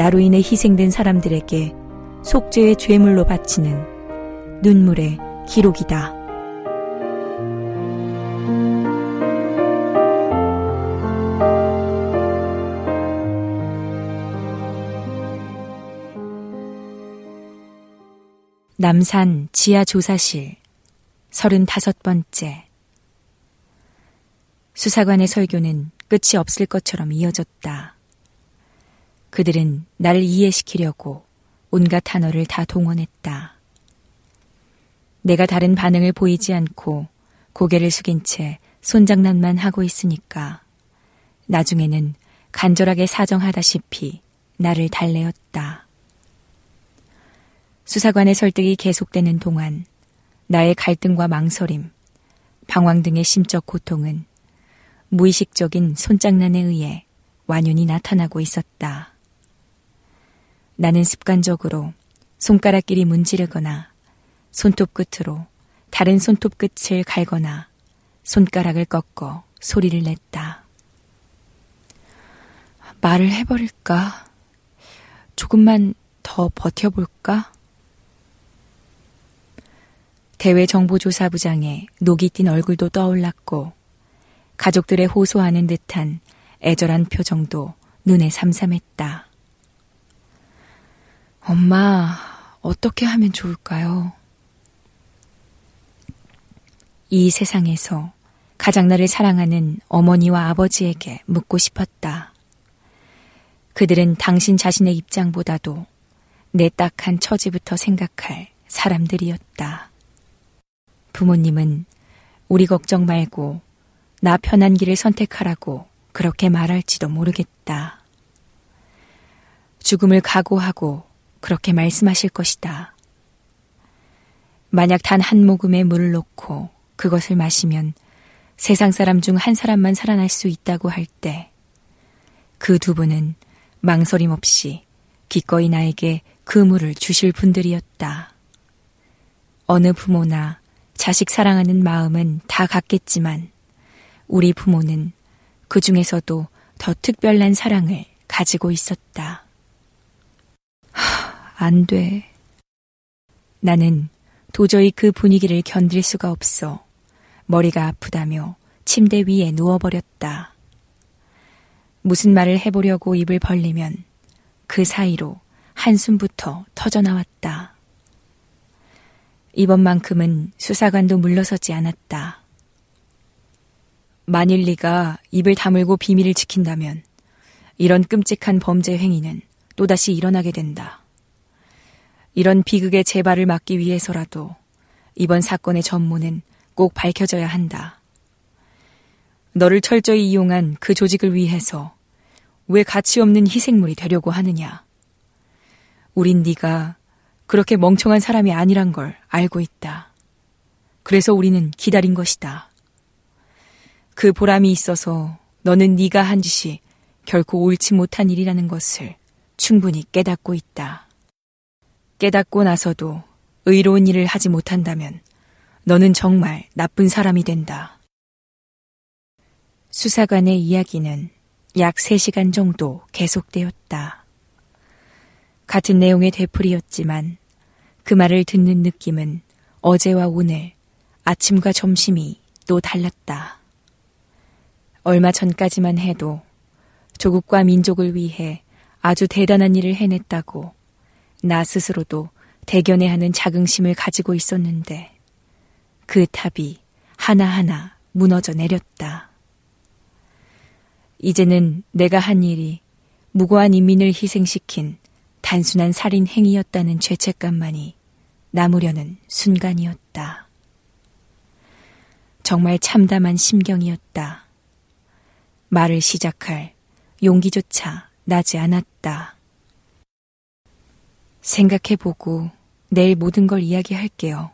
나로 인해 희생된 사람들에게 속죄의 죄물로 바치는 눈물의 기록이다. 남산 지하조사실 35번째 수사관의 설교는 끝이 없을 것처럼 이어졌다. 그들은 나를 이해시키려고 온갖 단어를 다 동원했다. 내가 다른 반응을 보이지 않고 고개를 숙인 채 손장난만 하고 있으니까 나중에는 간절하게 사정하다시피 나를 달래었다. 수사관의 설득이 계속되는 동안 나의 갈등과 망설임, 방황 등의 심적 고통은 무의식적인 손장난에 의해 완연히 나타나고 있었다. 나는 습관적으로 손가락끼리 문지르거나 손톱 끝으로 다른 손톱 끝을 갈거나 손가락을 꺾어 소리를 냈다. 말을 해버릴까? 조금만 더 버텨볼까? 대외정보조사부장의 녹이 띈 얼굴도 떠올랐고 가족들의 호소하는 듯한 애절한 표정도 눈에 삼삼했다. 엄마, 어떻게 하면 좋을까요? 이 세상에서 가장 나를 사랑하는 어머니와 아버지에게 묻고 싶었다. 그들은 당신 자신의 입장보다도 내 딱한 처지부터 생각할 사람들이었다. 부모님은 우리 걱정 말고 나 편한 길을 선택하라고 그렇게 말할지도 모르겠다. 죽음을 각오하고 그렇게 말씀하실 것이다. 만약 단 한 모금의 물을 놓고 그것을 마시면 세상 사람 중 한 사람만 살아날 수 있다고 할 때, 그 두 분은 망설임 없이 기꺼이 나에게 그 물을 주실 분들이었다. 어느 부모나 자식 사랑하는 마음은 다 같겠지만 우리 부모는 그 중에서도 더 특별한 사랑을 가지고 있었다. 하, 안 돼. 나는 도저히 그 분위기를 견딜 수가 없어 머리가 아프다며 침대 위에 누워버렸다. 무슨 말을 해보려고 입을 벌리면 그 사이로 한숨부터 터져나왔다. 이번만큼은 수사관도 물러서지 않았다. 만일 네가 입을 다물고 비밀을 지킨다면 이런 끔찍한 범죄 행위는 또다시 일어나게 된다. 이런 비극의 재발을 막기 위해서라도 이번 사건의 전모는 꼭 밝혀져야 한다. 너를 철저히 이용한 그 조직을 위해서 왜 가치 없는 희생물이 되려고 하느냐? 우린 네가 그렇게 멍청한 사람이 아니란 걸 알고 있다. 그래서 우리는 기다린 것이다. 그 보람이 있어서 너는 네가 한 짓이 결코 옳지 못한 일이라는 것을 충분히 깨닫고 있다. 깨닫고 나서도 의로운 일을 하지 못한다면 너는 정말 나쁜 사람이 된다. 수사관의 이야기는 약 3시간 정도 계속되었다. 같은 내용의 되풀이였지만 그 말을 듣는 느낌은 어제와 오늘, 아침과 점심이 또 달랐다. 얼마 전까지만 해도 조국과 민족을 위해 아주 대단한 일을 해냈다고 나 스스로도 대견해 하는 자긍심을 가지고 있었는데 그 탑이 하나하나 무너져 내렸다. 이제는 내가 한 일이 무고한 인민을 희생시킨 단순한 살인 행위였다는 죄책감만이 남으려는 순간이었다. 정말 참담한 심경이었다. 말을 시작할 용기조차 나지 않았다. 생각해보고 내일 모든 걸 이야기할게요.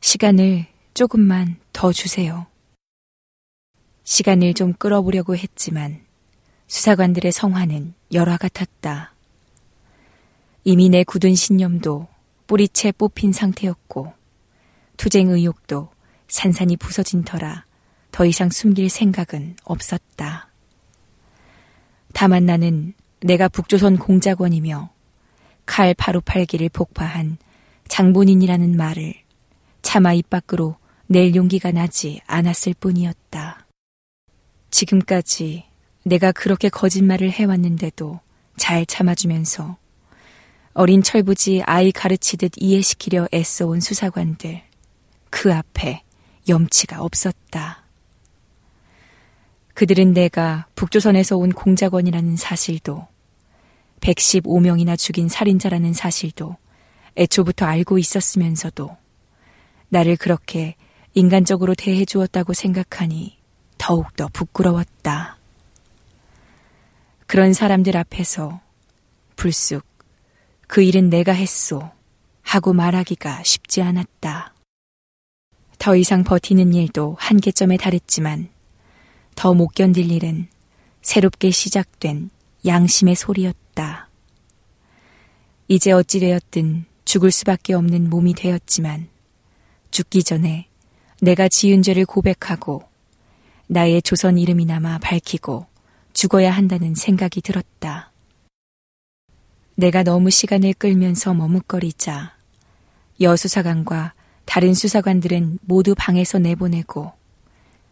시간을 조금만 더 주세요. 시간을 좀 끌어보려고 했지만 수사관들의 성화는 열화 같았다. 이미 내 굳은 신념도 뿌리채 뽑힌 상태였고 투쟁 의욕도 산산이 부서진 터라 더 이상 숨길 생각은 없었다. 다만 나는 내가 북조선 공작원이며 칼 바로 팔기를 복파한 장본인이라는 말을 차마 입 밖으로 낼 용기가 나지 않았을 뿐이었다. 지금까지 내가 그렇게 거짓말을 해왔는데도 잘 참아주면서 어린 철부지 아이 가르치듯 이해시키려 애써온 수사관들 그 앞에 염치가 없었다. 그들은 내가 북조선에서 온 공작원이라는 사실도 115명이나 죽인 살인자라는 사실도 애초부터 알고 있었으면서도 나를 그렇게 인간적으로 대해 주었다고 생각하니 더욱더 부끄러웠다. 그런 사람들 앞에서 불쑥 그 일은 내가 했소 하고 말하기가 쉽지 않았다. 더 이상 버티는 일도 한계점에 달했지만 더 못 견딜 일은 새롭게 시작된 양심의 소리였다. 이제 어찌되었든 죽을 수밖에 없는 몸이 되었지만 죽기 전에 내가 지은 죄를 고백하고 나의 조선 이름이나마 밝히고 죽어야 한다는 생각이 들었다. 내가 너무 시간을 끌면서 머뭇거리자 여수사관과 다른 수사관들은 모두 방에서 내보내고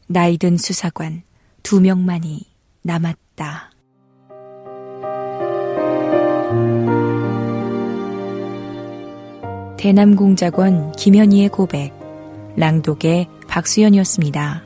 나이 든 수사관 두 명만이 남았다. 대남공작원 김현희의 고백, 랑독의 박수연이었습니다.